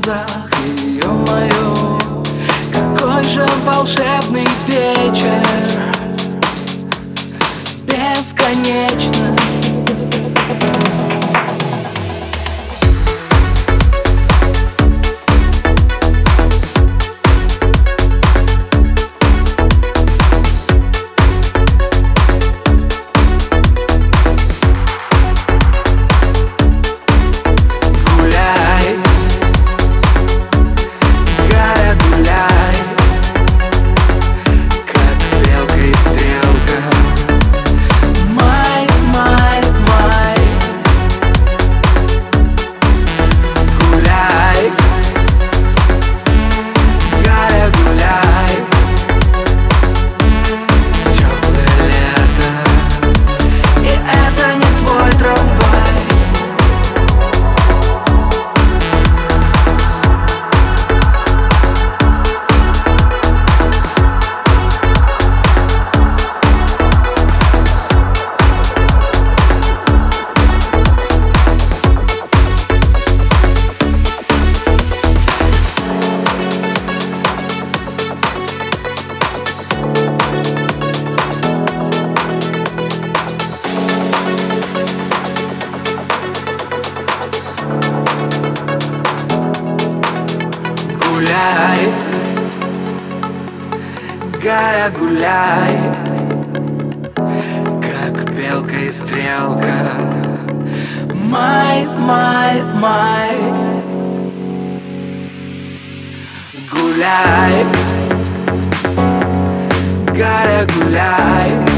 глазах. И, ё-моё, какой же волшебный вечер. Бесконечно. Гуляй, Галя, гуляй. Как белка и стрелка. Май, май, май. Гуляй, Галя, гуляй